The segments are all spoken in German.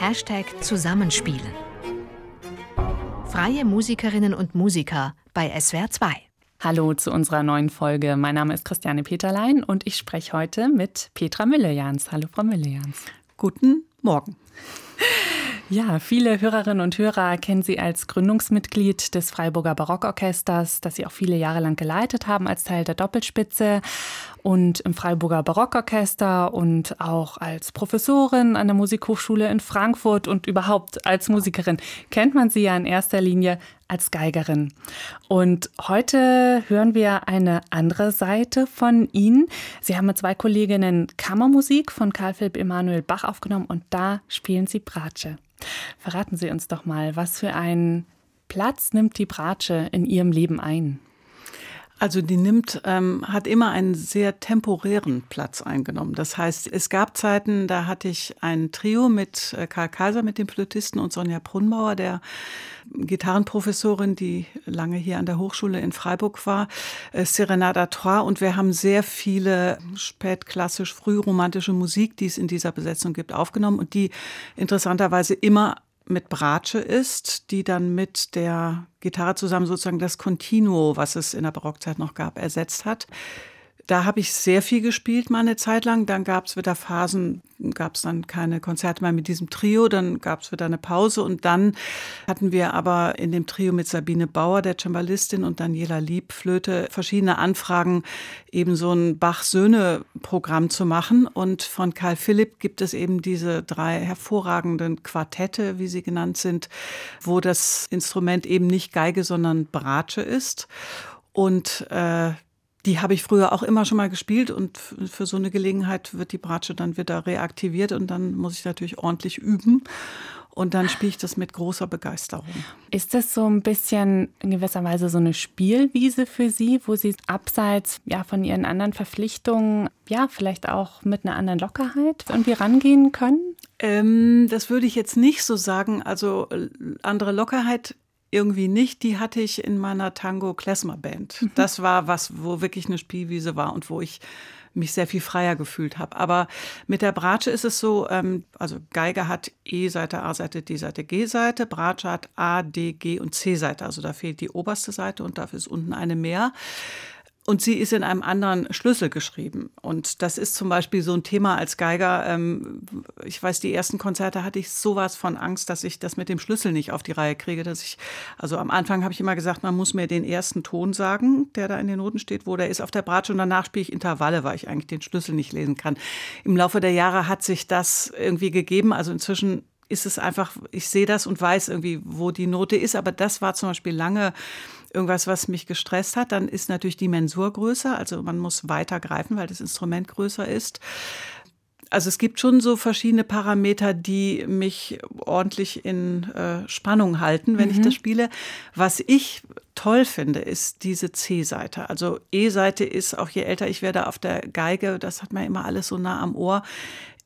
Hashtag Zusammenspielen. Freie Musikerinnen und Musiker bei SWR 2. Hallo zu unserer neuen Folge. Mein Name ist Christiane Peterlein und ich spreche heute mit Petra Müllejans. Hallo, Frau Müllejans. Guten Morgen. Ja, viele Hörerinnen und Hörer kennen Sie als Gründungsmitglied des Freiburger Barockorchesters, das Sie auch viele Jahre lang geleitet haben als Teil der Doppelspitze und im Freiburger Barockorchester und auch als Professorin an der Musikhochschule in Frankfurt und überhaupt als Musikerin kennt man Sie ja in erster Linie als Geigerin. Und heute hören wir eine andere Seite von Ihnen. Sie haben mit zwei Kolleginnen Kammermusik von Karl Philipp Emanuel Bach aufgenommen und da spielen Sie Bratsche. Verraten Sie uns doch mal, was für einen Platz nimmt die Bratsche in Ihrem Leben ein? Also die nimmt, ähm, hat immer einen sehr temporären Platz eingenommen. Das heißt, es gab Zeiten, da hatte ich ein Trio mit äh, Karl Kaiser, mit dem Flötisten und Sonja Brunnbauer, der Gitarrenprofessorin, die lange hier an der Hochschule in Freiburg war, äh, Serenada Trois. Und wir haben sehr viele spätklassisch, frühromantische Musik, die es in dieser Besetzung gibt, aufgenommen und die interessanterweise immer mit Bratsche ist, die dann mit der Gitarre zusammen sozusagen das Continuo, was es in der Barockzeit noch gab, ersetzt hat. Da habe ich sehr viel gespielt, mal eine Zeit lang. Dann gab es wieder Phasen, gab es dann keine Konzerte mehr mit diesem Trio. Dann gab es wieder eine Pause. Und dann hatten wir aber in dem Trio mit Sabine Bauer, der Cembalistin, und Daniela Lieb, Flöte, verschiedene Anfragen, eben so ein Bach-Söhne-Programm zu machen. Und von Karl Philipp gibt es eben diese drei hervorragenden Quartette, wie sie genannt sind, wo das Instrument eben nicht Geige, sondern Bratsche ist. Und äh, die habe ich früher auch immer schon mal gespielt und für so eine Gelegenheit wird die Bratsche dann wieder reaktiviert und dann muss ich natürlich ordentlich üben. Und dann spiele ich das mit großer Begeisterung. Ist das so ein bisschen in gewisser Weise so eine Spielwiese für Sie, wo Sie abseits ja, von Ihren anderen Verpflichtungen, ja, vielleicht auch mit einer anderen Lockerheit irgendwie rangehen können? Ähm, das würde ich jetzt nicht so sagen. Also äh, andere Lockerheit irgendwie nicht. Die hatte ich in meiner Tango Klezmer Band. Mhm. Das war was, wo wirklich eine Spielwiese war und wo ich mich sehr viel freier gefühlt habe. Aber mit der Bratsche ist es so, ähm, also Geige hat E-Seite, A-Seite, D-Seite, G-Seite, Bratsche hat A, D, G und C-Seite. Also da fehlt die oberste Seite und dafür ist unten eine mehr. Und sie ist in einem anderen Schlüssel geschrieben. Und das ist zum Beispiel so ein Thema als Geiger. Ähm, ich weiß, die ersten Konzerte hatte ich sowas von Angst, dass ich das mit dem Schlüssel nicht auf die Reihe kriege. Dass ich, also am Anfang habe ich immer gesagt, man muss mir den ersten Ton sagen, der da in den Noten steht, wo der ist auf der Bratsche. Und danach spiele ich Intervalle, weil ich eigentlich den Schlüssel nicht lesen kann. Im Laufe der Jahre hat sich das irgendwie gegeben. Also inzwischen ist es einfach, ich sehe das und weiß irgendwie, wo die Note ist. Aber das war zum Beispiel lange irgendwas, was mich gestresst hat. Dann ist natürlich die Mensur größer, also man muss weiter greifen, weil das Instrument größer ist. Also es gibt schon so verschiedene Parameter, die mich ordentlich in äh, Spannung halten, wenn mhm. ich das spiele. Was ich toll finde, ist diese C-Seite. Also E-Seite ist, auch je älter ich werde auf der Geige, das hat man immer alles so nah am Ohr,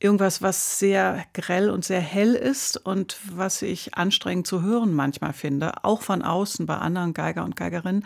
irgendwas, was sehr grell und sehr hell ist und was ich anstrengend zu hören manchmal finde, auch von außen bei anderen Geiger und Geigerinnen.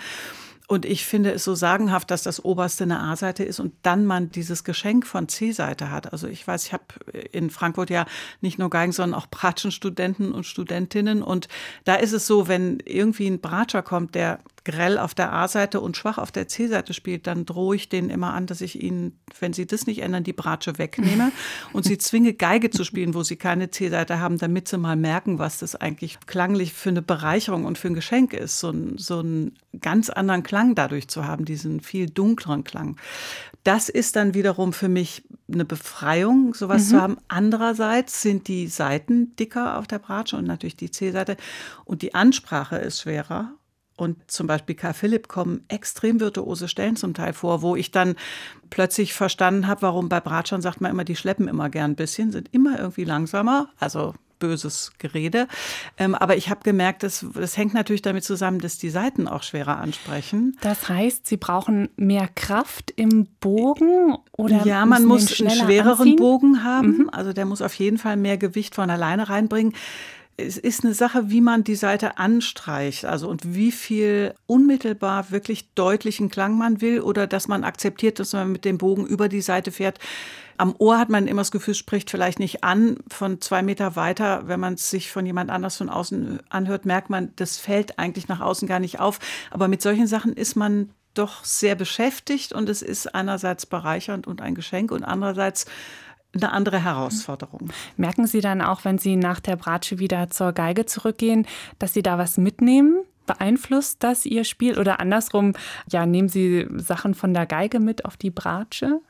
Und ich finde es so sagenhaft, dass das oberste eine A-Seite ist und dann man dieses Geschenk von C-Seite hat. Also ich weiß, ich habe in Frankfurt ja nicht nur Geigen, sondern auch Bratschenstudenten und Studentinnen. Und da ist es so, wenn irgendwie ein Bratscher kommt, der grell auf der A-Seite und schwach auf der C-Seite spielt, dann drohe ich denen immer an, dass ich ihnen, wenn sie das nicht ändern, die Bratsche wegnehme und sie zwinge, Geige zu spielen, wo sie keine C-Seite haben, damit sie mal merken, was das eigentlich klanglich für eine Bereicherung und für ein Geschenk ist, so, ein, so einen ganz anderen Klang dadurch zu haben, diesen viel dunkleren Klang. Das ist dann wiederum für mich eine Befreiung, sowas mhm. zu haben. Andererseits sind die Seiten dicker auf der Bratsche und natürlich die C-Seite und die Ansprache ist schwerer und zum Beispiel Karl Philipp kommen extrem virtuose Stellen zum Teil vor, wo ich dann plötzlich verstanden habe, warum bei Bratschern sagt man immer, die schleppen immer gern ein bisschen, sind immer irgendwie langsamer. Also böses Gerede. Ähm, aber ich habe gemerkt, das, das hängt natürlich damit zusammen, dass die Seiten auch schwerer ansprechen. Das heißt, Sie brauchen mehr Kraft im Bogen oder Ja, man muss einen schwereren anziehen? Bogen haben. Mhm. Also der muss auf jeden Fall mehr Gewicht von alleine reinbringen es ist eine Sache, wie man die Seite anstreicht, also und wie viel unmittelbar wirklich deutlichen Klang man will oder dass man akzeptiert, dass man mit dem Bogen über die Seite fährt. Am Ohr hat man immer das Gefühl, spricht vielleicht nicht an. Von zwei Meter weiter, wenn man es sich von jemand anders von außen anhört, merkt man, das fällt eigentlich nach außen gar nicht auf. Aber mit solchen Sachen ist man doch sehr beschäftigt und es ist einerseits bereichernd und ein Geschenk und andererseits eine andere Herausforderung. Merken Sie dann auch, wenn Sie nach der Bratsche wieder zur Geige zurückgehen, dass Sie da was mitnehmen? Beeinflusst das Ihr Spiel oder andersrum, ja, nehmen Sie Sachen von der Geige mit auf die Bratsche?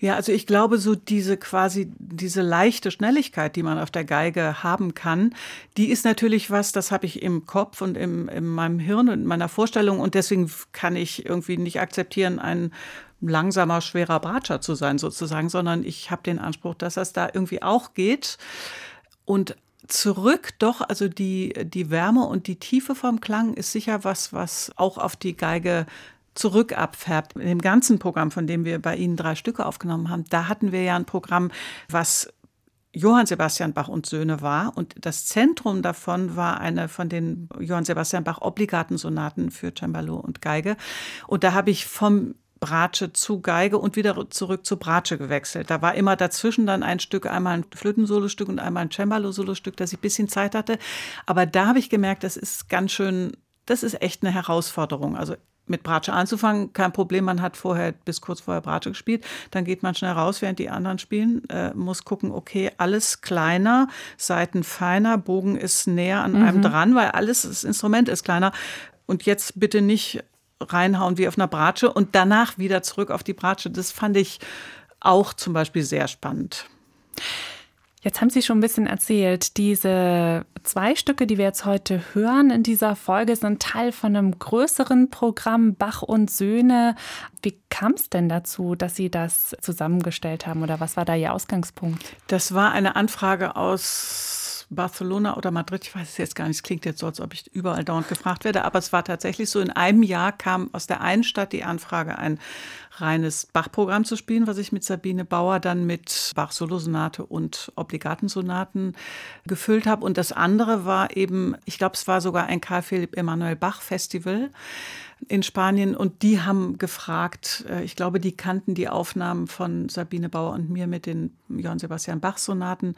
Ja, also ich glaube, so diese quasi, diese leichte Schnelligkeit, die man auf der Geige haben kann, die ist natürlich was, das habe ich im Kopf und im, in meinem Hirn und in meiner Vorstellung und deswegen kann ich irgendwie nicht akzeptieren, ein langsamer, schwerer Bratscher zu sein sozusagen, sondern ich habe den Anspruch, dass das da irgendwie auch geht. Und zurück doch, also die, die Wärme und die Tiefe vom Klang ist sicher was, was auch auf die Geige zurück abfärbt. In dem ganzen Programm, von dem wir bei Ihnen drei Stücke aufgenommen haben, da hatten wir ja ein Programm, was Johann Sebastian Bach und Söhne war. Und das Zentrum davon war eine von den Johann Sebastian Bach obligaten Sonaten für Cembalo und Geige. Und da habe ich vom Bratsche zu Geige und wieder zurück zu Bratsche gewechselt. Da war immer dazwischen dann ein Stück, einmal ein Flötensolostück und einmal ein Cembalo-Solostück, dass ich ein bisschen Zeit hatte. Aber da habe ich gemerkt, das ist ganz schön, das ist echt eine Herausforderung. Also mit Bratsche anzufangen, kein Problem. Man hat vorher bis kurz vorher Bratsche gespielt. Dann geht man schnell raus, während die anderen spielen. Äh, muss gucken, okay, alles kleiner, Seiten feiner, Bogen ist näher an mhm. einem dran, weil alles, das Instrument ist kleiner. Und jetzt bitte nicht reinhauen wie auf einer Bratsche und danach wieder zurück auf die Bratsche. Das fand ich auch zum Beispiel sehr spannend. Jetzt haben Sie schon ein bisschen erzählt, diese zwei Stücke, die wir jetzt heute hören in dieser Folge, sind Teil von einem größeren Programm Bach und Söhne. Wie kam es denn dazu, dass Sie das zusammengestellt haben oder was war da Ihr Ausgangspunkt? Das war eine Anfrage aus Barcelona oder Madrid, ich weiß es jetzt gar nicht, es klingt jetzt so, als ob ich überall dauernd gefragt werde, aber es war tatsächlich so, in einem Jahr kam aus der einen Stadt die Anfrage, ein reines Bach-Programm zu spielen, was ich mit Sabine Bauer dann mit Bach-Solosonate und Obligatensonaten gefüllt habe. Und das andere war eben, ich glaube, es war sogar ein Karl Philipp Emanuel Bach Festival in Spanien und die haben gefragt, äh, ich glaube, die kannten die Aufnahmen von Sabine Bauer und mir mit den Johann Sebastian Bach Sonaten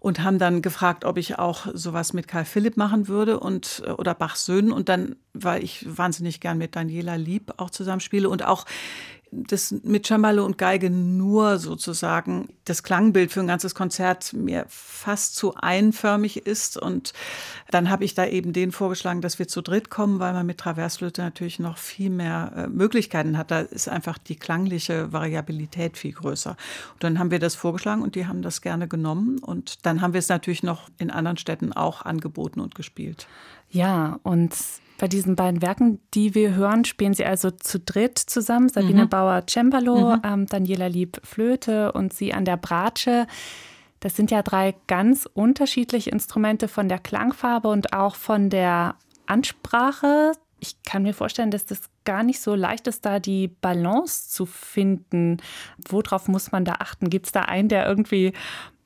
und haben dann gefragt, ob ich auch sowas mit Karl Philipp machen würde und äh, oder Bachs Söhnen. Und dann, weil ich wahnsinnig gern mit Daniela Lieb auch zusammenspiele und auch das mit Cembalo und Geige nur sozusagen das Klangbild für ein ganzes Konzert mir fast zu einförmig ist. Und dann habe ich da eben den vorgeschlagen, dass wir zu dritt kommen, weil man mit Traversflöte natürlich noch viel mehr äh, Möglichkeiten hat. Da ist einfach die klangliche Variabilität viel größer. Und dann haben wir das vorgeschlagen und die haben das gerne genommen. Und dann haben wir es natürlich noch in anderen Städten auch angeboten und gespielt. Ja, und bei diesen beiden Werken, die wir hören, spielen sie also zu dritt zusammen. Sabine mhm. Bauer Cembalo, mhm. ähm, Daniela Lieb Flöte und sie an der Bratsche. Das sind ja drei ganz unterschiedliche Instrumente von der Klangfarbe und auch von der Ansprache. Ich kann mir vorstellen, dass das gar nicht so leicht ist, da die Balance zu finden. Worauf muss man da achten? Gibt es da einen, der irgendwie,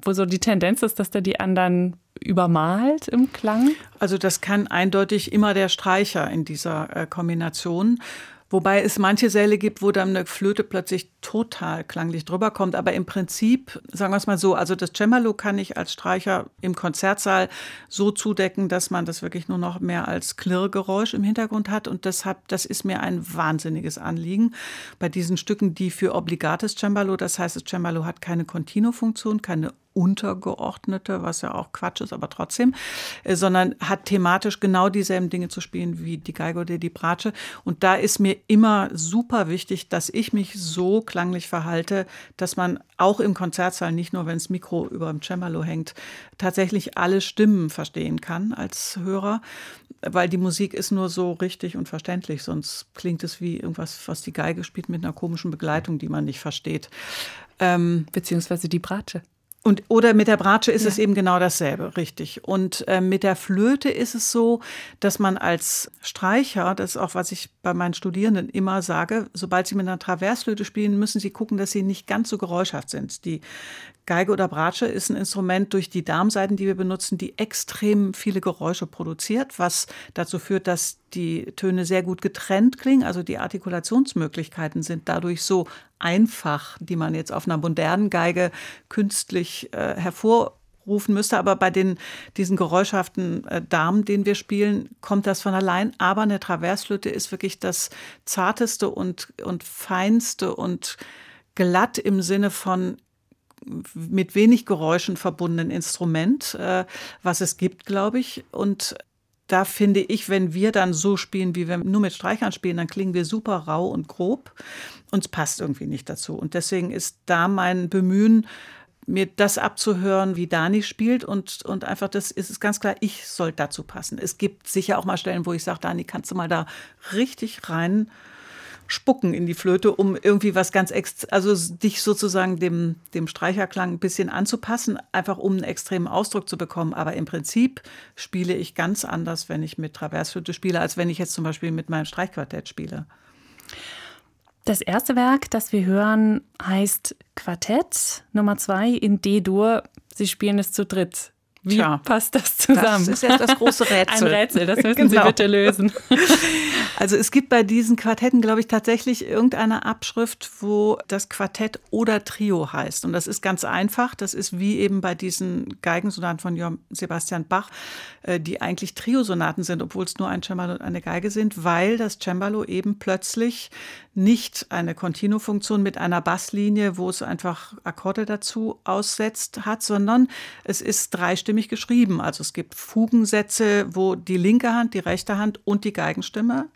wo so die Tendenz ist, dass der die anderen übermalt im Klang? Also das kann eindeutig immer der Streicher in dieser äh, Kombination. Wobei es manche Säle gibt, wo dann eine Flöte plötzlich total klanglich drüber kommt. Aber im Prinzip, sagen wir es mal so, also das Cembalo kann ich als Streicher im Konzertsaal so zudecken, dass man das wirklich nur noch mehr als Klirrgeräusch im Hintergrund hat. Und deshalb, das ist mir ein wahnsinniges Anliegen bei diesen Stücken, die für obligates Cembalo, das heißt, das Cembalo hat keine Continuo-Funktion, keine untergeordnete, was ja auch Quatsch ist, aber trotzdem, äh, sondern hat thematisch genau dieselben Dinge zu spielen wie die Geige oder die Bratsche. Und da ist mir immer super wichtig, dass ich mich so klanglich verhalte, dass man auch im Konzertsaal, nicht nur wenn das Mikro über dem Cembalo hängt, tatsächlich alle Stimmen verstehen kann als Hörer, weil die Musik ist nur so richtig und verständlich, sonst klingt es wie irgendwas, was die Geige spielt mit einer komischen Begleitung, die man nicht versteht. Ähm, Beziehungsweise die Bratsche. Und, oder mit der Bratsche ist ja. es eben genau dasselbe, richtig. Und äh, mit der Flöte ist es so, dass man als Streicher, das ist auch, was ich bei meinen Studierenden immer sage, sobald sie mit einer Traversflöte spielen, müssen sie gucken, dass sie nicht ganz so geräuschhaft sind. Die Geige oder Bratsche ist ein Instrument durch die Darmseiten, die wir benutzen, die extrem viele Geräusche produziert, was dazu führt, dass die Töne sehr gut getrennt klingen. Also die Artikulationsmöglichkeiten sind dadurch so einfach, die man jetzt auf einer modernen Geige künstlich äh, hervorrufen müsste. Aber bei den, diesen geräuschhaften äh, Damen, den wir spielen, kommt das von allein. Aber eine Traversflöte ist wirklich das zarteste und, und feinste und glatt im Sinne von mit wenig Geräuschen verbundenen Instrument, äh, was es gibt, glaube ich. Und da finde ich, wenn wir dann so spielen, wie wir nur mit Streichern spielen, dann klingen wir super rau und grob. Uns passt irgendwie nicht dazu. Und deswegen ist da mein Bemühen, mir das abzuhören, wie Dani spielt und, und einfach das ist ganz klar, ich soll dazu passen. Es gibt sicher auch mal Stellen, wo ich sage, Dani, kannst du mal da richtig rein spucken in die Flöte, um irgendwie was ganz, ex also dich sozusagen dem, dem Streicherklang ein bisschen anzupassen, einfach um einen extremen Ausdruck zu bekommen. Aber im Prinzip spiele ich ganz anders, wenn ich mit Traversflöte spiele, als wenn ich jetzt zum Beispiel mit meinem Streichquartett spiele. Das erste Werk, das wir hören, heißt Quartett Nummer zwei in D-Dur. Sie spielen es zu dritt. Wie Tja, passt das zusammen? Das ist jetzt das große Rätsel. Ein Rätsel, das müssen genau. Sie bitte lösen. Also es gibt bei diesen Quartetten, glaube ich, tatsächlich irgendeine Abschrift, wo das Quartett oder Trio heißt. Und das ist ganz einfach. Das ist wie eben bei diesen Geigensonaten von Johann Sebastian Bach, äh, die eigentlich Triosonaten sind, obwohl es nur ein Cembalo und eine Geige sind, weil das Cembalo eben plötzlich nicht eine Continuo-Funktion mit einer Basslinie, wo es einfach Akkorde dazu aussetzt hat, sondern es ist dreistimmig geschrieben. Also es gibt Fugensätze, wo die linke Hand, die rechte Hand und die Geigenstimme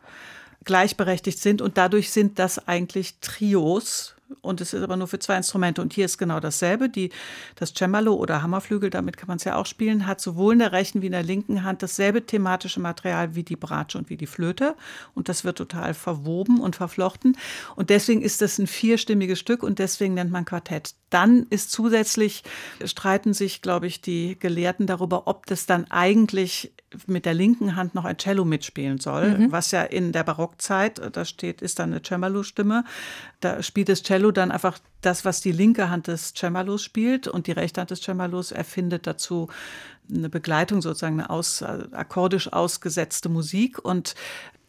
gleichberechtigt sind und dadurch sind das eigentlich Trios, und es ist aber nur für zwei Instrumente. Und hier ist genau dasselbe. Die, das Cembalo oder Hammerflügel, damit kann man es ja auch spielen, hat sowohl in der rechten wie in der linken Hand dasselbe thematische Material wie die Bratsche und wie die Flöte. Und das wird total verwoben und verflochten. Und deswegen ist das ein vierstimmiges Stück und deswegen nennt man Quartett. Dann ist zusätzlich, streiten sich, glaube ich, die Gelehrten darüber, ob das dann eigentlich mit der linken Hand noch ein Cello mitspielen soll, mhm. was ja in der Barockzeit, da steht, ist dann eine Cembalo-Stimme. Da spielt das Cello dann einfach das, was die linke Hand des Cembalos spielt und die rechte Hand des Cembalos erfindet dazu eine Begleitung, sozusagen eine aus, akkordisch ausgesetzte Musik. Und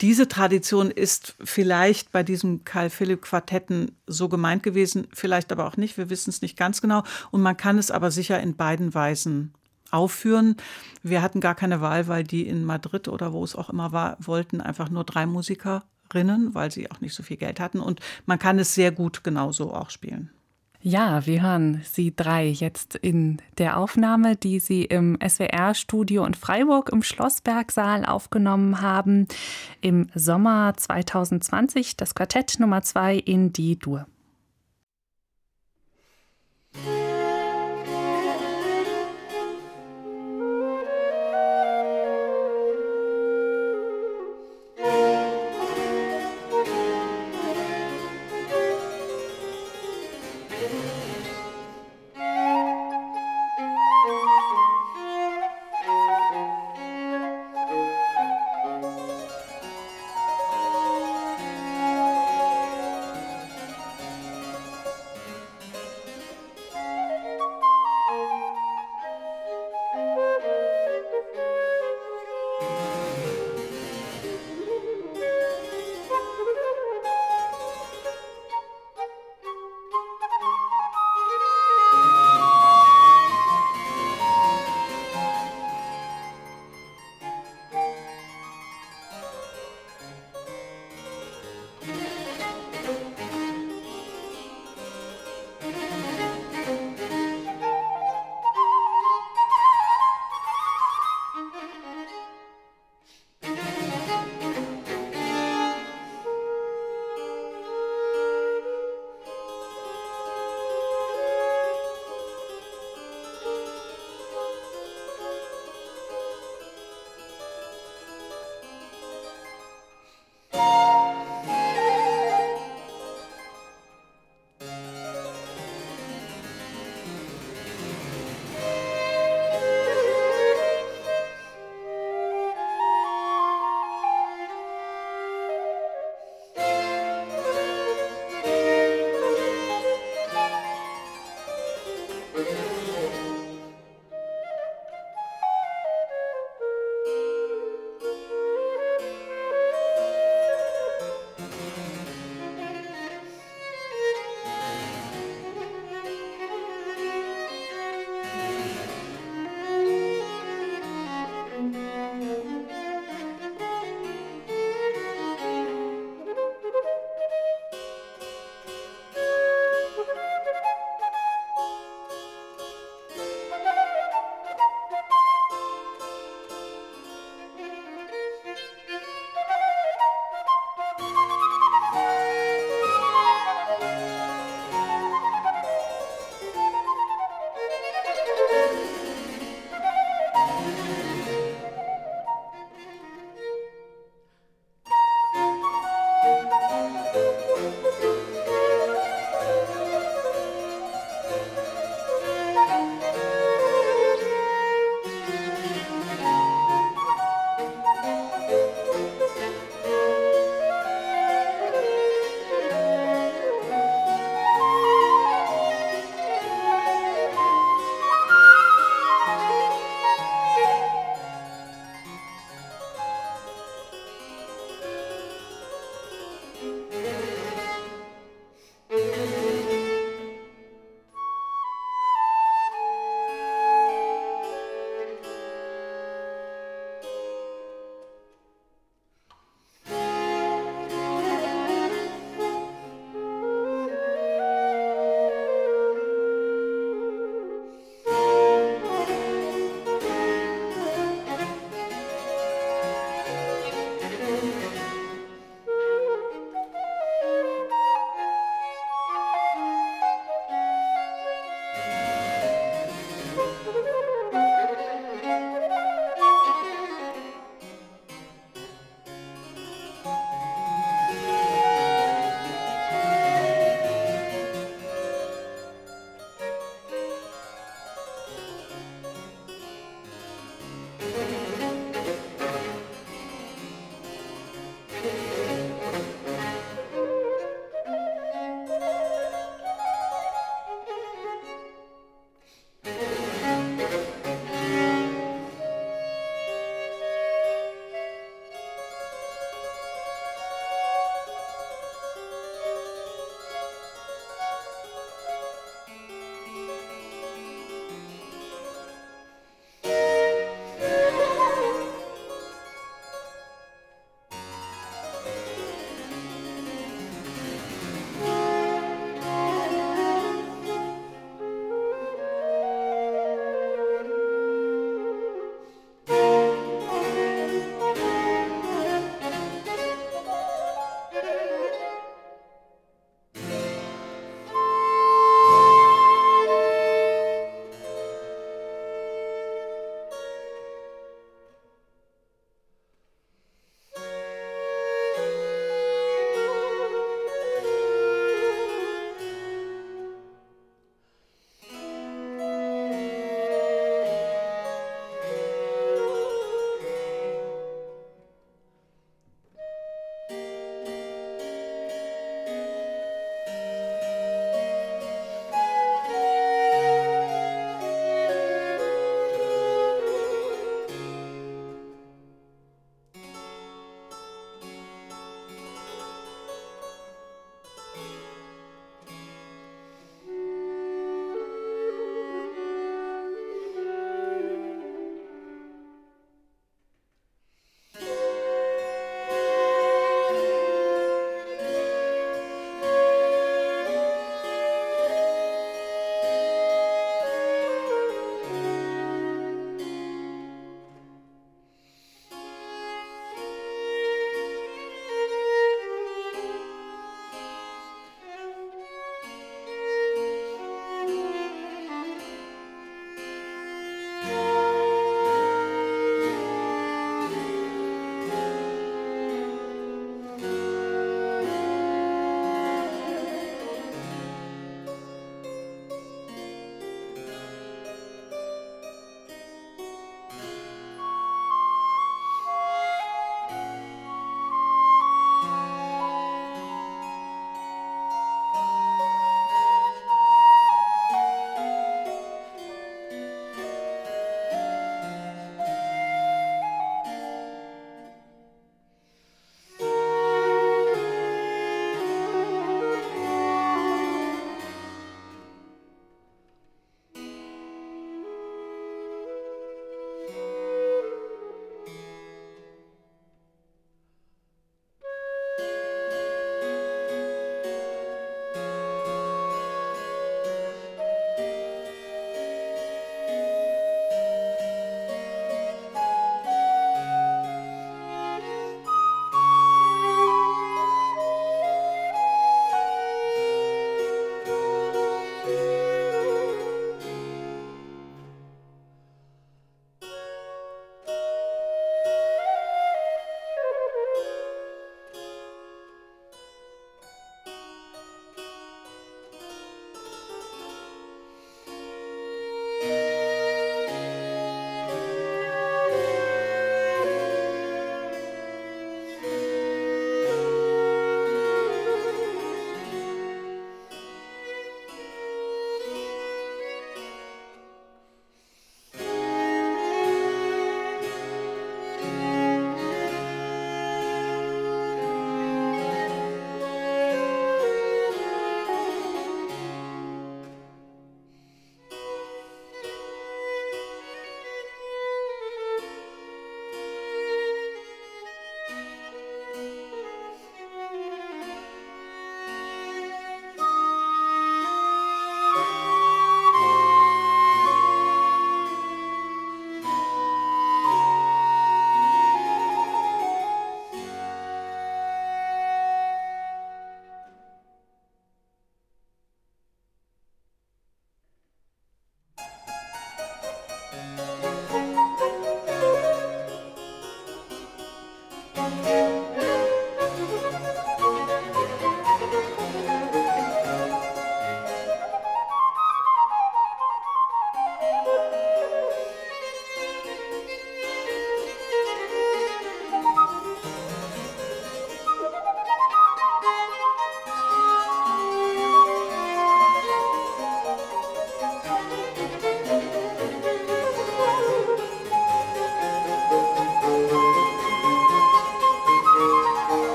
diese Tradition ist vielleicht bei diesem Karl Philipp Quartetten so gemeint gewesen, vielleicht aber auch nicht. Wir wissen es nicht ganz genau. Und man kann es aber sicher in beiden Weisen aufführen. Wir hatten gar keine Wahl, weil die in Madrid oder wo es auch immer war, wollten einfach nur drei Musikerinnen, weil sie auch nicht so viel Geld hatten. Und man kann es sehr gut genauso auch spielen. Ja, wir hören Sie drei jetzt in der Aufnahme, die Sie im SWR-Studio in Freiburg im Schlossbergsaal aufgenommen haben. Im Sommer 2020 das Quartett Nummer zwei in D-Dur.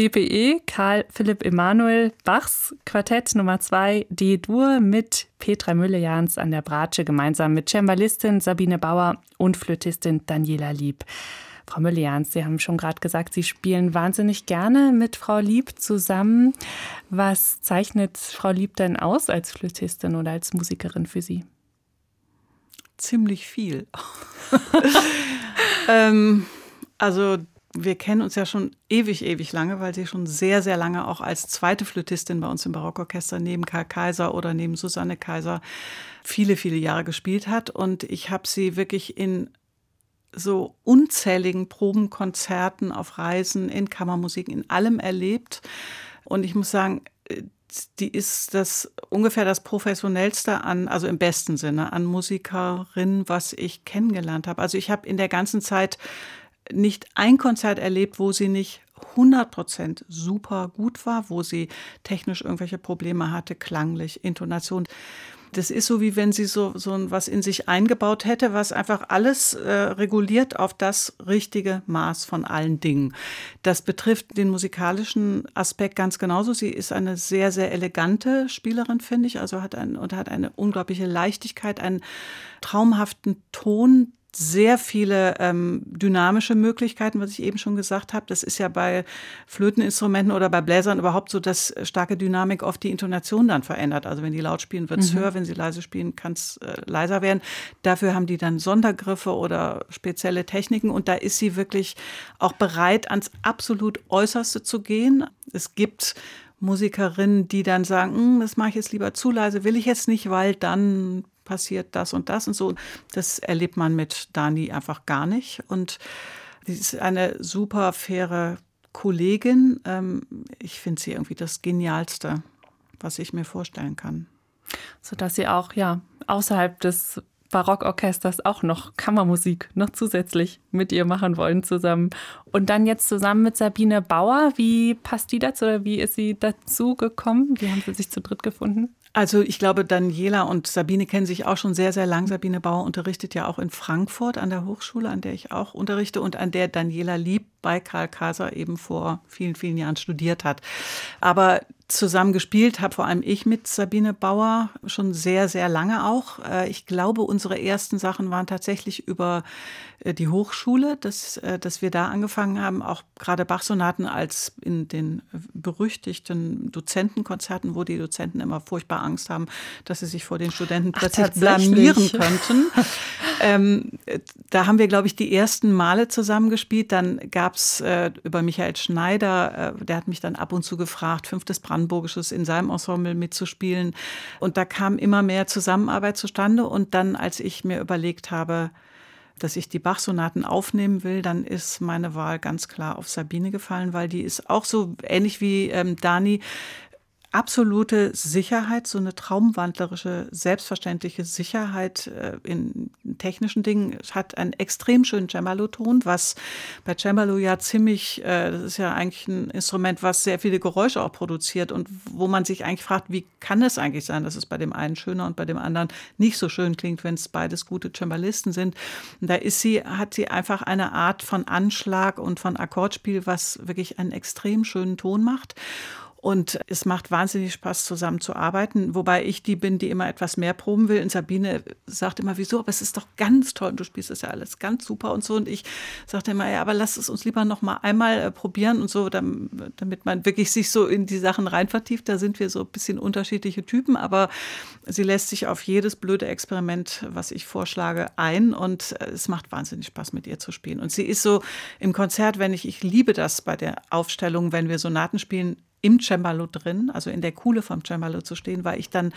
CPE Karl Philipp Emanuel Bachs Quartett Nummer 2 D-Dur mit Petra Müllejans an der Bratsche gemeinsam mit Cembalistin Sabine Bauer und Flötistin Daniela Lieb. Frau Müllejans, Sie haben schon gerade gesagt, Sie spielen wahnsinnig gerne mit Frau Lieb zusammen. Was zeichnet Frau Lieb denn aus als Flötistin oder als Musikerin für Sie? Ziemlich viel. ähm, also wir kennen uns ja schon ewig, ewig lange, weil sie schon sehr, sehr lange auch als zweite Flötistin bei uns im Barockorchester neben Karl Kaiser oder neben Susanne Kaiser viele, viele Jahre gespielt hat. Und ich habe sie wirklich in so unzähligen Probenkonzerten auf Reisen, in Kammermusik, in allem erlebt. Und ich muss sagen, die ist das ungefähr das professionellste an, also im besten Sinne, an Musikerin, was ich kennengelernt habe. Also ich habe in der ganzen Zeit nicht ein Konzert erlebt, wo sie nicht 100% super gut war, wo sie technisch irgendwelche Probleme hatte, klanglich, Intonation. Das ist so, wie wenn sie so, so was in sich eingebaut hätte, was einfach alles äh, reguliert auf das richtige Maß von allen Dingen. Das betrifft den musikalischen Aspekt ganz genauso. Sie ist eine sehr, sehr elegante Spielerin, finde ich, also hat ein, und hat eine unglaubliche Leichtigkeit, einen traumhaften Ton, sehr viele ähm, dynamische Möglichkeiten, was ich eben schon gesagt habe. Das ist ja bei Flöteninstrumenten oder bei Bläsern überhaupt so, dass starke Dynamik oft die Intonation dann verändert. Also wenn die laut spielen, wird es mhm. höher, wenn sie leise spielen, kann es äh, leiser werden. Dafür haben die dann Sondergriffe oder spezielle Techniken und da ist sie wirklich auch bereit, ans absolut Äußerste zu gehen. Es gibt Musikerinnen, die dann sagen, hm, das mache ich jetzt lieber zu leise, will ich jetzt nicht, weil dann passiert das und das und so. Das erlebt man mit Dani einfach gar nicht. Und sie ist eine super faire Kollegin. Ähm, ich finde sie irgendwie das Genialste, was ich mir vorstellen kann. Sodass sie auch, ja, außerhalb des Barockorchesters auch noch Kammermusik noch zusätzlich mit ihr machen wollen zusammen. Und dann jetzt zusammen mit Sabine Bauer. Wie passt die dazu oder wie ist sie dazu gekommen? Wie haben sie sich zu dritt gefunden? Also ich glaube, Daniela und Sabine kennen sich auch schon sehr, sehr lang. Sabine Bauer unterrichtet ja auch in Frankfurt an der Hochschule, an der ich auch unterrichte und an der Daniela Lieb bei Karl Kaser eben vor vielen, vielen Jahren studiert hat. Aber zusammen gespielt habe vor allem ich mit Sabine Bauer schon sehr, sehr lange auch. Äh, ich glaube, unsere ersten Sachen waren tatsächlich über äh, die Hochschule, dass, äh, dass wir da angefangen haben, auch gerade Bachsonaten als in den berüchtigten Dozentenkonzerten, wo die Dozenten immer furchtbar Angst haben, dass sie sich vor den Studenten plötzlich Ach, blamieren könnten. ähm, da haben wir, glaube ich, die ersten Male zusammen gespielt. Dann gab es äh, über Michael Schneider, äh, der hat mich dann ab und zu gefragt, fünftes Brandenburgisches in seinem Ensemble mitzuspielen. Und da kam immer mehr Zusammenarbeit zustande. Und dann, als ich mir überlegt habe, dass ich die Bach-Sonaten aufnehmen will, dann ist meine Wahl ganz klar auf Sabine gefallen, weil die ist auch so ähnlich wie ähm, Dani absolute Sicherheit, so eine traumwandlerische, selbstverständliche Sicherheit äh, in technischen Dingen. Hat einen extrem schönen Cembalo-Ton, was bei Cembalo ja ziemlich, äh, das ist ja eigentlich ein Instrument, was sehr viele Geräusche auch produziert und wo man sich eigentlich fragt, wie kann es eigentlich sein, dass es bei dem einen schöner und bei dem anderen nicht so schön klingt, wenn es beides gute Cembalisten sind. Und da ist sie, hat sie einfach eine Art von Anschlag und von Akkordspiel, was wirklich einen extrem schönen Ton macht. Und es macht wahnsinnig Spaß, zusammen zu arbeiten. Wobei ich die bin, die immer etwas mehr proben will. Und Sabine sagt immer, wieso? Aber es ist doch ganz toll. Und du spielst es ja alles ganz super und so. Und ich sagte immer, ja, aber lass es uns lieber noch mal einmal äh, probieren und so, damit man wirklich sich so in die Sachen rein vertieft. Da sind wir so ein bisschen unterschiedliche Typen. Aber sie lässt sich auf jedes blöde Experiment, was ich vorschlage, ein. Und äh, es macht wahnsinnig Spaß, mit ihr zu spielen. Und sie ist so im Konzert, wenn ich, ich liebe das bei der Aufstellung, wenn wir Sonaten spielen, im Cembalo drin, also in der Kuhle vom Cembalo zu stehen, weil ich dann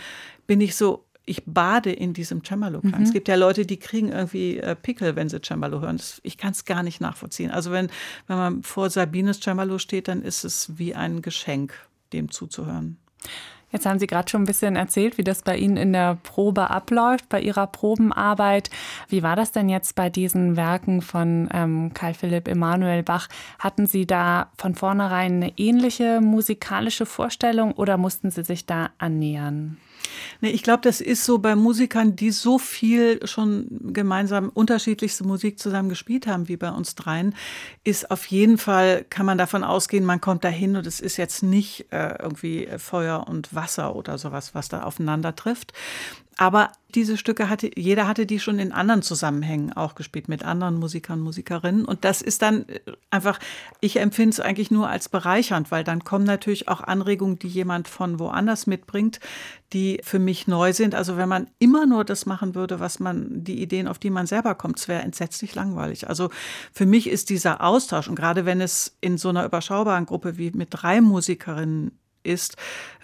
bin ich so ich bade in diesem Cembalo-Klang. Mhm. Es gibt ja Leute, die kriegen irgendwie äh, Pickel, wenn sie Cembalo hören. Das, ich kann es gar nicht nachvollziehen. Also wenn, wenn man vor Sabines Cembalo steht, dann ist es wie ein Geschenk, dem zuzuhören. Jetzt haben Sie gerade schon ein bisschen erzählt, wie das bei Ihnen in der Probe abläuft, bei Ihrer Probenarbeit. Wie war das denn jetzt bei diesen Werken von ähm, Karl Philipp Emanuel Bach? Hatten Sie da von vornherein eine ähnliche musikalische Vorstellung oder mussten Sie sich da annähern? Nee, ich glaube, das ist so bei Musikern, die so viel schon gemeinsam unterschiedlichste Musik zusammen gespielt haben, wie bei uns dreien, ist auf jeden Fall, kann man davon ausgehen, man kommt dahin und es ist jetzt nicht äh, irgendwie Feuer und Wasser oder sowas, was da aufeinander trifft. Aber diese Stücke hatte, jeder hatte die schon in anderen Zusammenhängen auch gespielt, mit anderen Musikern, Musikerinnen. Und das ist dann äh, einfach, ich empfinde es eigentlich nur als bereichernd, weil dann kommen natürlich auch Anregungen, die jemand von woanders mitbringt, die für mich neu sind. Also wenn man immer nur das machen würde, was man, die Ideen, auf die man selber kommt, es wäre entsetzlich langweilig. Also für mich ist dieser Austausch, und gerade wenn es in so einer überschaubaren Gruppe wie mit drei Musikerinnen ist,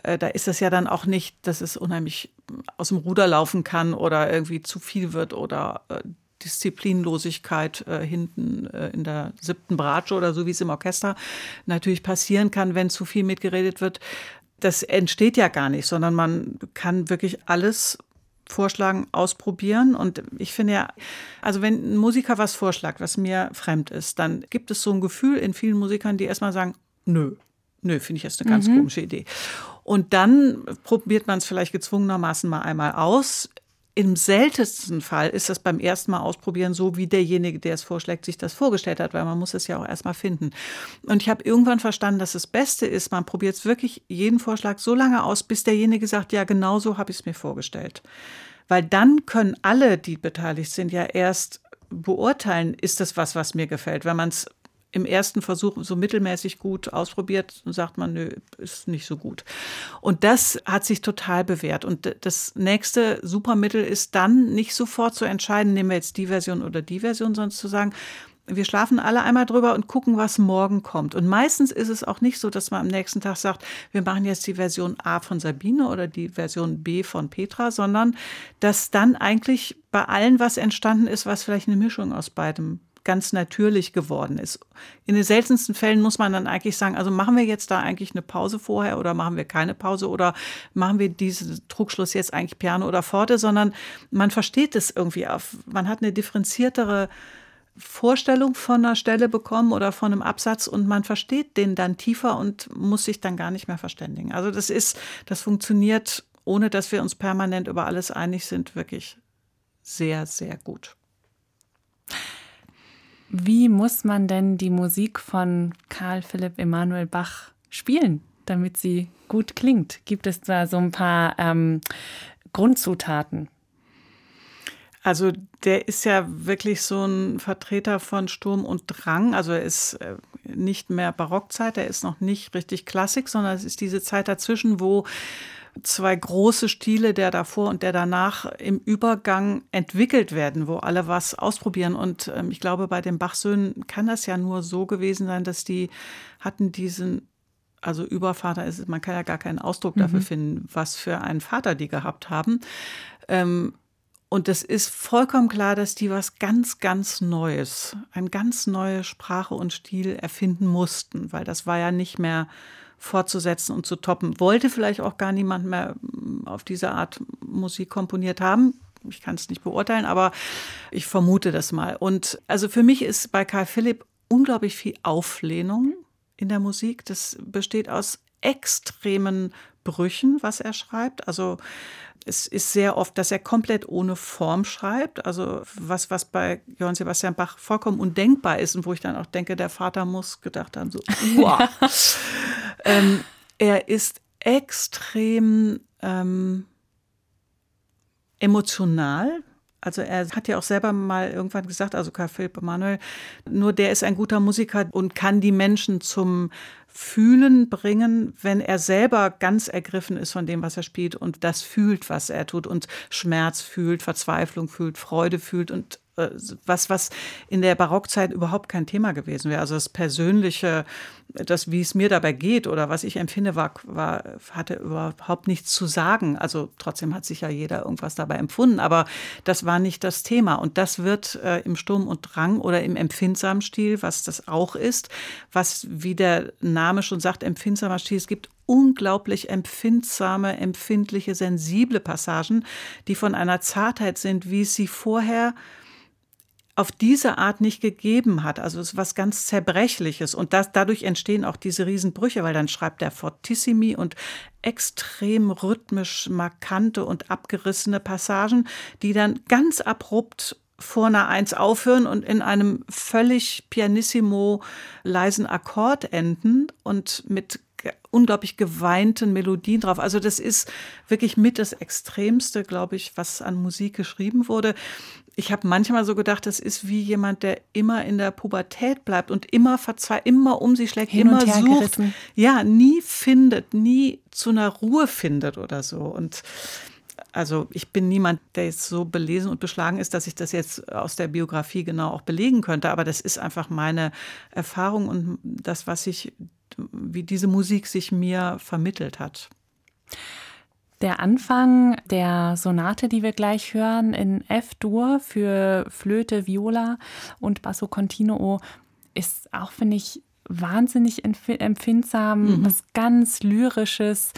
äh, da ist es ja dann auch nicht, dass es unheimlich aus dem Ruder laufen kann oder irgendwie zu viel wird oder äh, Disziplinlosigkeit äh, hinten in der siebten Bratsche oder so, wie es im Orchester natürlich passieren kann, wenn zu viel mitgeredet wird. Das entsteht ja gar nicht, sondern man kann wirklich alles vorschlagen, ausprobieren. Und ich finde ja, also wenn ein Musiker was vorschlägt, was mir fremd ist, dann gibt es so ein Gefühl in vielen Musikern, die erstmal sagen, nö, nö, finde ich jetzt eine ganz mhm. komische Idee. Und dann probiert man es vielleicht gezwungenermaßen mal einmal aus. Im seltensten Fall ist das beim ersten Mal ausprobieren so, wie derjenige, der es vorschlägt, sich das vorgestellt hat, weil man muss es ja auch erstmal finden. Und ich habe irgendwann verstanden, dass das Beste ist, man probiert es wirklich jeden Vorschlag so lange aus, bis derjenige sagt, ja, genau so habe ich es mir vorgestellt. Weil dann können alle, die beteiligt sind, ja erst beurteilen, ist das was, was mir gefällt. Wenn man es im ersten Versuch so mittelmäßig gut ausprobiert und sagt man, nö, ist nicht so gut. Und das hat sich total bewährt. Und das nächste Supermittel ist dann nicht sofort zu entscheiden, nehmen wir jetzt die Version oder die Version, sondern zu sagen, wir schlafen alle einmal drüber und gucken, was morgen kommt. Und meistens ist es auch nicht so, dass man am nächsten Tag sagt, wir machen jetzt die Version A von Sabine oder die Version B von Petra, sondern dass dann eigentlich bei allen was entstanden ist, was vielleicht eine Mischung aus beidem ganz natürlich geworden ist. In den seltensten Fällen muss man dann eigentlich sagen, also machen wir jetzt da eigentlich eine Pause vorher oder machen wir keine Pause oder machen wir diesen Trugschluss jetzt eigentlich Piano oder Forte, sondern man versteht es irgendwie auf, man hat eine differenziertere Vorstellung von einer Stelle bekommen oder von einem Absatz und man versteht den dann tiefer und muss sich dann gar nicht mehr verständigen. Also das ist, das funktioniert, ohne dass wir uns permanent über alles einig sind, wirklich sehr, sehr gut. Wie muss man denn die Musik von Karl Philipp Emanuel Bach spielen, damit sie gut klingt? Gibt es da so ein paar ähm, Grundzutaten? Also der ist ja wirklich so ein Vertreter von Sturm und Drang. Also er ist äh, nicht mehr Barockzeit, er ist noch nicht richtig Klassik, sondern es ist diese Zeit dazwischen, wo zwei große Stile, der davor und der danach im Übergang entwickelt werden, wo alle was ausprobieren. Und ähm, ich glaube, bei den Bachsöhnen kann das ja nur so gewesen sein, dass die hatten diesen also Übervater ist, man kann ja gar keinen Ausdruck dafür mhm. finden, was für einen Vater die gehabt haben. Ähm, und es ist vollkommen klar, dass die was ganz, ganz Neues, eine ganz neue Sprache und Stil erfinden mussten, weil das war ja nicht mehr fortzusetzen und zu toppen. Wollte vielleicht auch gar niemand mehr mm, auf diese Art Musik komponiert haben. Ich kann es nicht beurteilen, aber ich vermute das mal. Und also für mich ist bei Karl Philipp unglaublich viel Auflehnung in der Musik. Das besteht aus extremen Brüchen, was er schreibt. Also es ist sehr oft, dass er komplett ohne Form schreibt. Also was, was bei Johann Sebastian Bach vollkommen undenkbar ist und wo ich dann auch denke, der Vater muss gedacht haben, so, wow. ähm, Er ist extrem ähm, emotional. Also er hat ja auch selber mal irgendwann gesagt, also Karl Philipp Emanuel, nur der ist ein guter Musiker und kann die Menschen zum Fühlen bringen, wenn er selber ganz ergriffen ist von dem, was er spielt und das fühlt, was er tut und Schmerz fühlt, Verzweiflung fühlt, Freude fühlt und was, was in der Barockzeit überhaupt kein Thema gewesen wäre. Also das Persönliche, das, wie es mir dabei geht oder was ich empfinde, war, war, hatte überhaupt nichts zu sagen. Also trotzdem hat sich ja jeder irgendwas dabei empfunden, aber das war nicht das Thema. Und das wird äh, im Sturm und Drang oder im empfindsamen Stil, was das auch ist, was, wie der Name schon sagt, empfindsamer Stil, es gibt unglaublich empfindsame, empfindliche, sensible Passagen, die von einer Zartheit sind, wie es sie vorher auf diese Art nicht gegeben hat. Also es ist was ganz Zerbrechliches. Und das, dadurch entstehen auch diese Riesenbrüche, weil dann schreibt er Fortissimi und extrem rhythmisch markante und abgerissene Passagen, die dann ganz abrupt vor einer Eins aufhören und in einem völlig pianissimo leisen Akkord enden und mit unglaublich geweinten Melodien drauf. Also das ist wirklich mit das Extremste, glaube ich, was an Musik geschrieben wurde. Ich habe manchmal so gedacht, das ist wie jemand, der immer in der Pubertät bleibt und immer verzweifelt, immer um sich schlägt, Hin immer sucht. Gerissen. Ja, nie findet, nie zu einer Ruhe findet oder so. Und also ich bin niemand, der jetzt so belesen und beschlagen ist, dass ich das jetzt aus der Biografie genau auch belegen könnte. Aber das ist einfach meine Erfahrung und das, was ich wie diese Musik sich mir vermittelt hat. Der Anfang der Sonate, die wir gleich hören, in F-Dur für Flöte, Viola und Basso Continuo, ist auch, finde ich, wahnsinnig empfindsam, mhm. was ganz Lyrisches.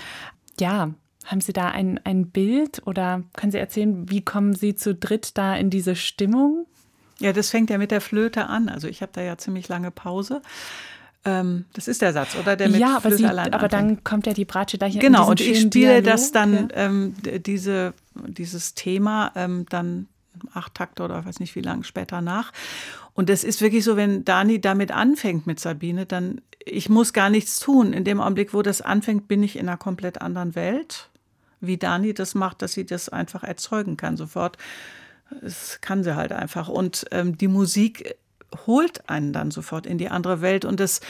Ja, haben Sie da ein, ein Bild oder können Sie erzählen, wie kommen Sie zu dritt da in diese Stimmung? Ja, das fängt ja mit der Flöte an. Also ich habe da ja ziemlich lange Pause. Ähm, das ist der Satz, oder? Der mit ja, aber, sie, aber dann kommt ja die Bratsche da hier Genau, und ich spiele Dialog, das dann, ja. ähm, diese, dieses Thema ähm, dann acht Takte oder weiß nicht wie lange später nach. Und es ist wirklich so, wenn Dani damit anfängt mit Sabine, dann, ich muss gar nichts tun. In dem Augenblick, wo das anfängt, bin ich in einer komplett anderen Welt. Wie Dani das macht, dass sie das einfach erzeugen kann sofort. Das kann sie halt einfach. Und ähm, die Musik holt einen dann sofort in die andere Welt. Und das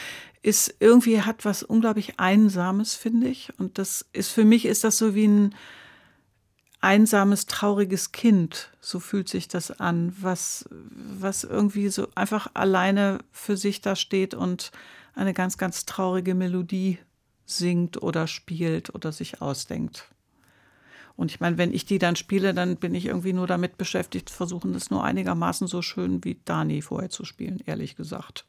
ist irgendwie hat was unglaublich einsames, finde ich. Und das ist für mich ist das so wie ein einsames trauriges Kind, so fühlt sich das an, was was irgendwie so einfach alleine für sich da steht und eine ganz ganz traurige Melodie singt oder spielt oder sich ausdenkt. Und ich meine, wenn ich die dann spiele, dann bin ich irgendwie nur damit beschäftigt, versuchen es nur einigermaßen so schön wie Dani vorher zu spielen, ehrlich gesagt.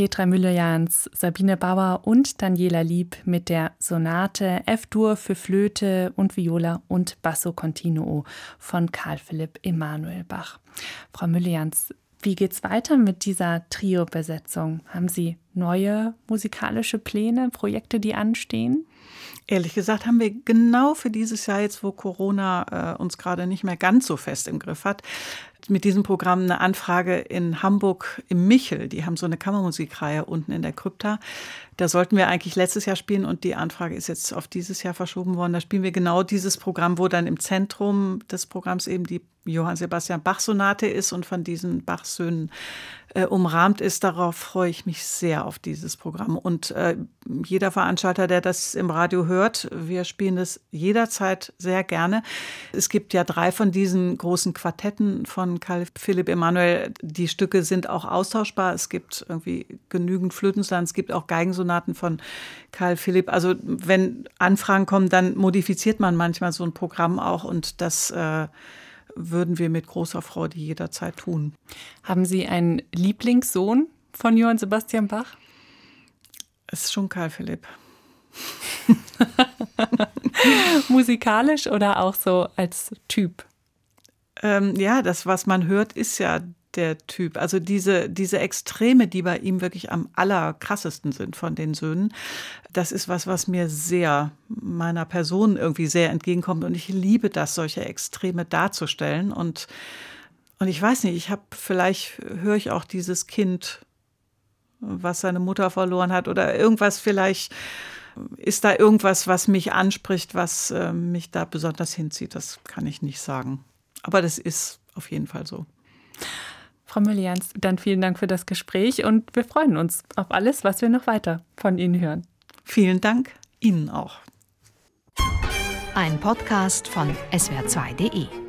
Petra Müller-Jahns, Sabine Bauer und Daniela Lieb mit der Sonate F-Dur für Flöte und Viola und Basso Continuo von Karl Philipp Emanuel Bach. Frau Müller-Jahns, wie geht's weiter mit dieser Trio-Besetzung? Haben Sie neue musikalische Pläne, Projekte, die anstehen? Ehrlich gesagt haben wir genau für dieses Jahr jetzt, wo Corona äh, uns gerade nicht mehr ganz so fest im Griff hat, mit diesem Programm eine Anfrage in Hamburg im Michel. Die haben so eine Kammermusikreihe unten in der Krypta. Da sollten wir eigentlich letztes Jahr spielen und die Anfrage ist jetzt auf dieses Jahr verschoben worden. Da spielen wir genau dieses Programm, wo dann im Zentrum des Programms eben die Johann Sebastian Bach Sonate ist und von diesen Bach-Söhnen äh, umrahmt ist. Darauf freue ich mich sehr auf dieses Programm. Und äh, jeder Veranstalter, der das im Radio hört, wir spielen das jederzeit sehr gerne. Es gibt ja drei von diesen großen Quartetten von Karl Philipp Emanuel. Die Stücke sind auch austauschbar. Es gibt irgendwie genügend Flötensonaten. Es gibt auch Geigensonaten von Karl Philipp. Also wenn Anfragen kommen, dann modifiziert man manchmal so ein Programm auch und das äh, würden wir mit großer Freude jederzeit tun. Haben Sie einen Lieblingssohn von Johann Sebastian Bach? Es ist schon Karl Philipp. Musikalisch oder auch so als Typ? Ähm, ja, das, was man hört, ist ja der Typ. Also diese, diese Extreme, die bei ihm wirklich am allerkrassesten sind von den Söhnen, das ist was, was mir sehr, meiner Person irgendwie sehr entgegenkommt. Und ich liebe das, solche Extreme darzustellen. Und, und ich weiß nicht, ich habe, vielleicht höre ich auch dieses Kind, was seine Mutter verloren hat oder irgendwas vielleicht. Ist da irgendwas, was mich anspricht, was äh, mich da besonders hinzieht? Das kann ich nicht sagen. Aber das ist auf jeden Fall so. Frau Müllians, dann vielen Dank für das Gespräch und wir freuen uns auf alles, was wir noch weiter von Ihnen hören. Vielen Dank, Ihnen auch. Ein Podcast von swr2.de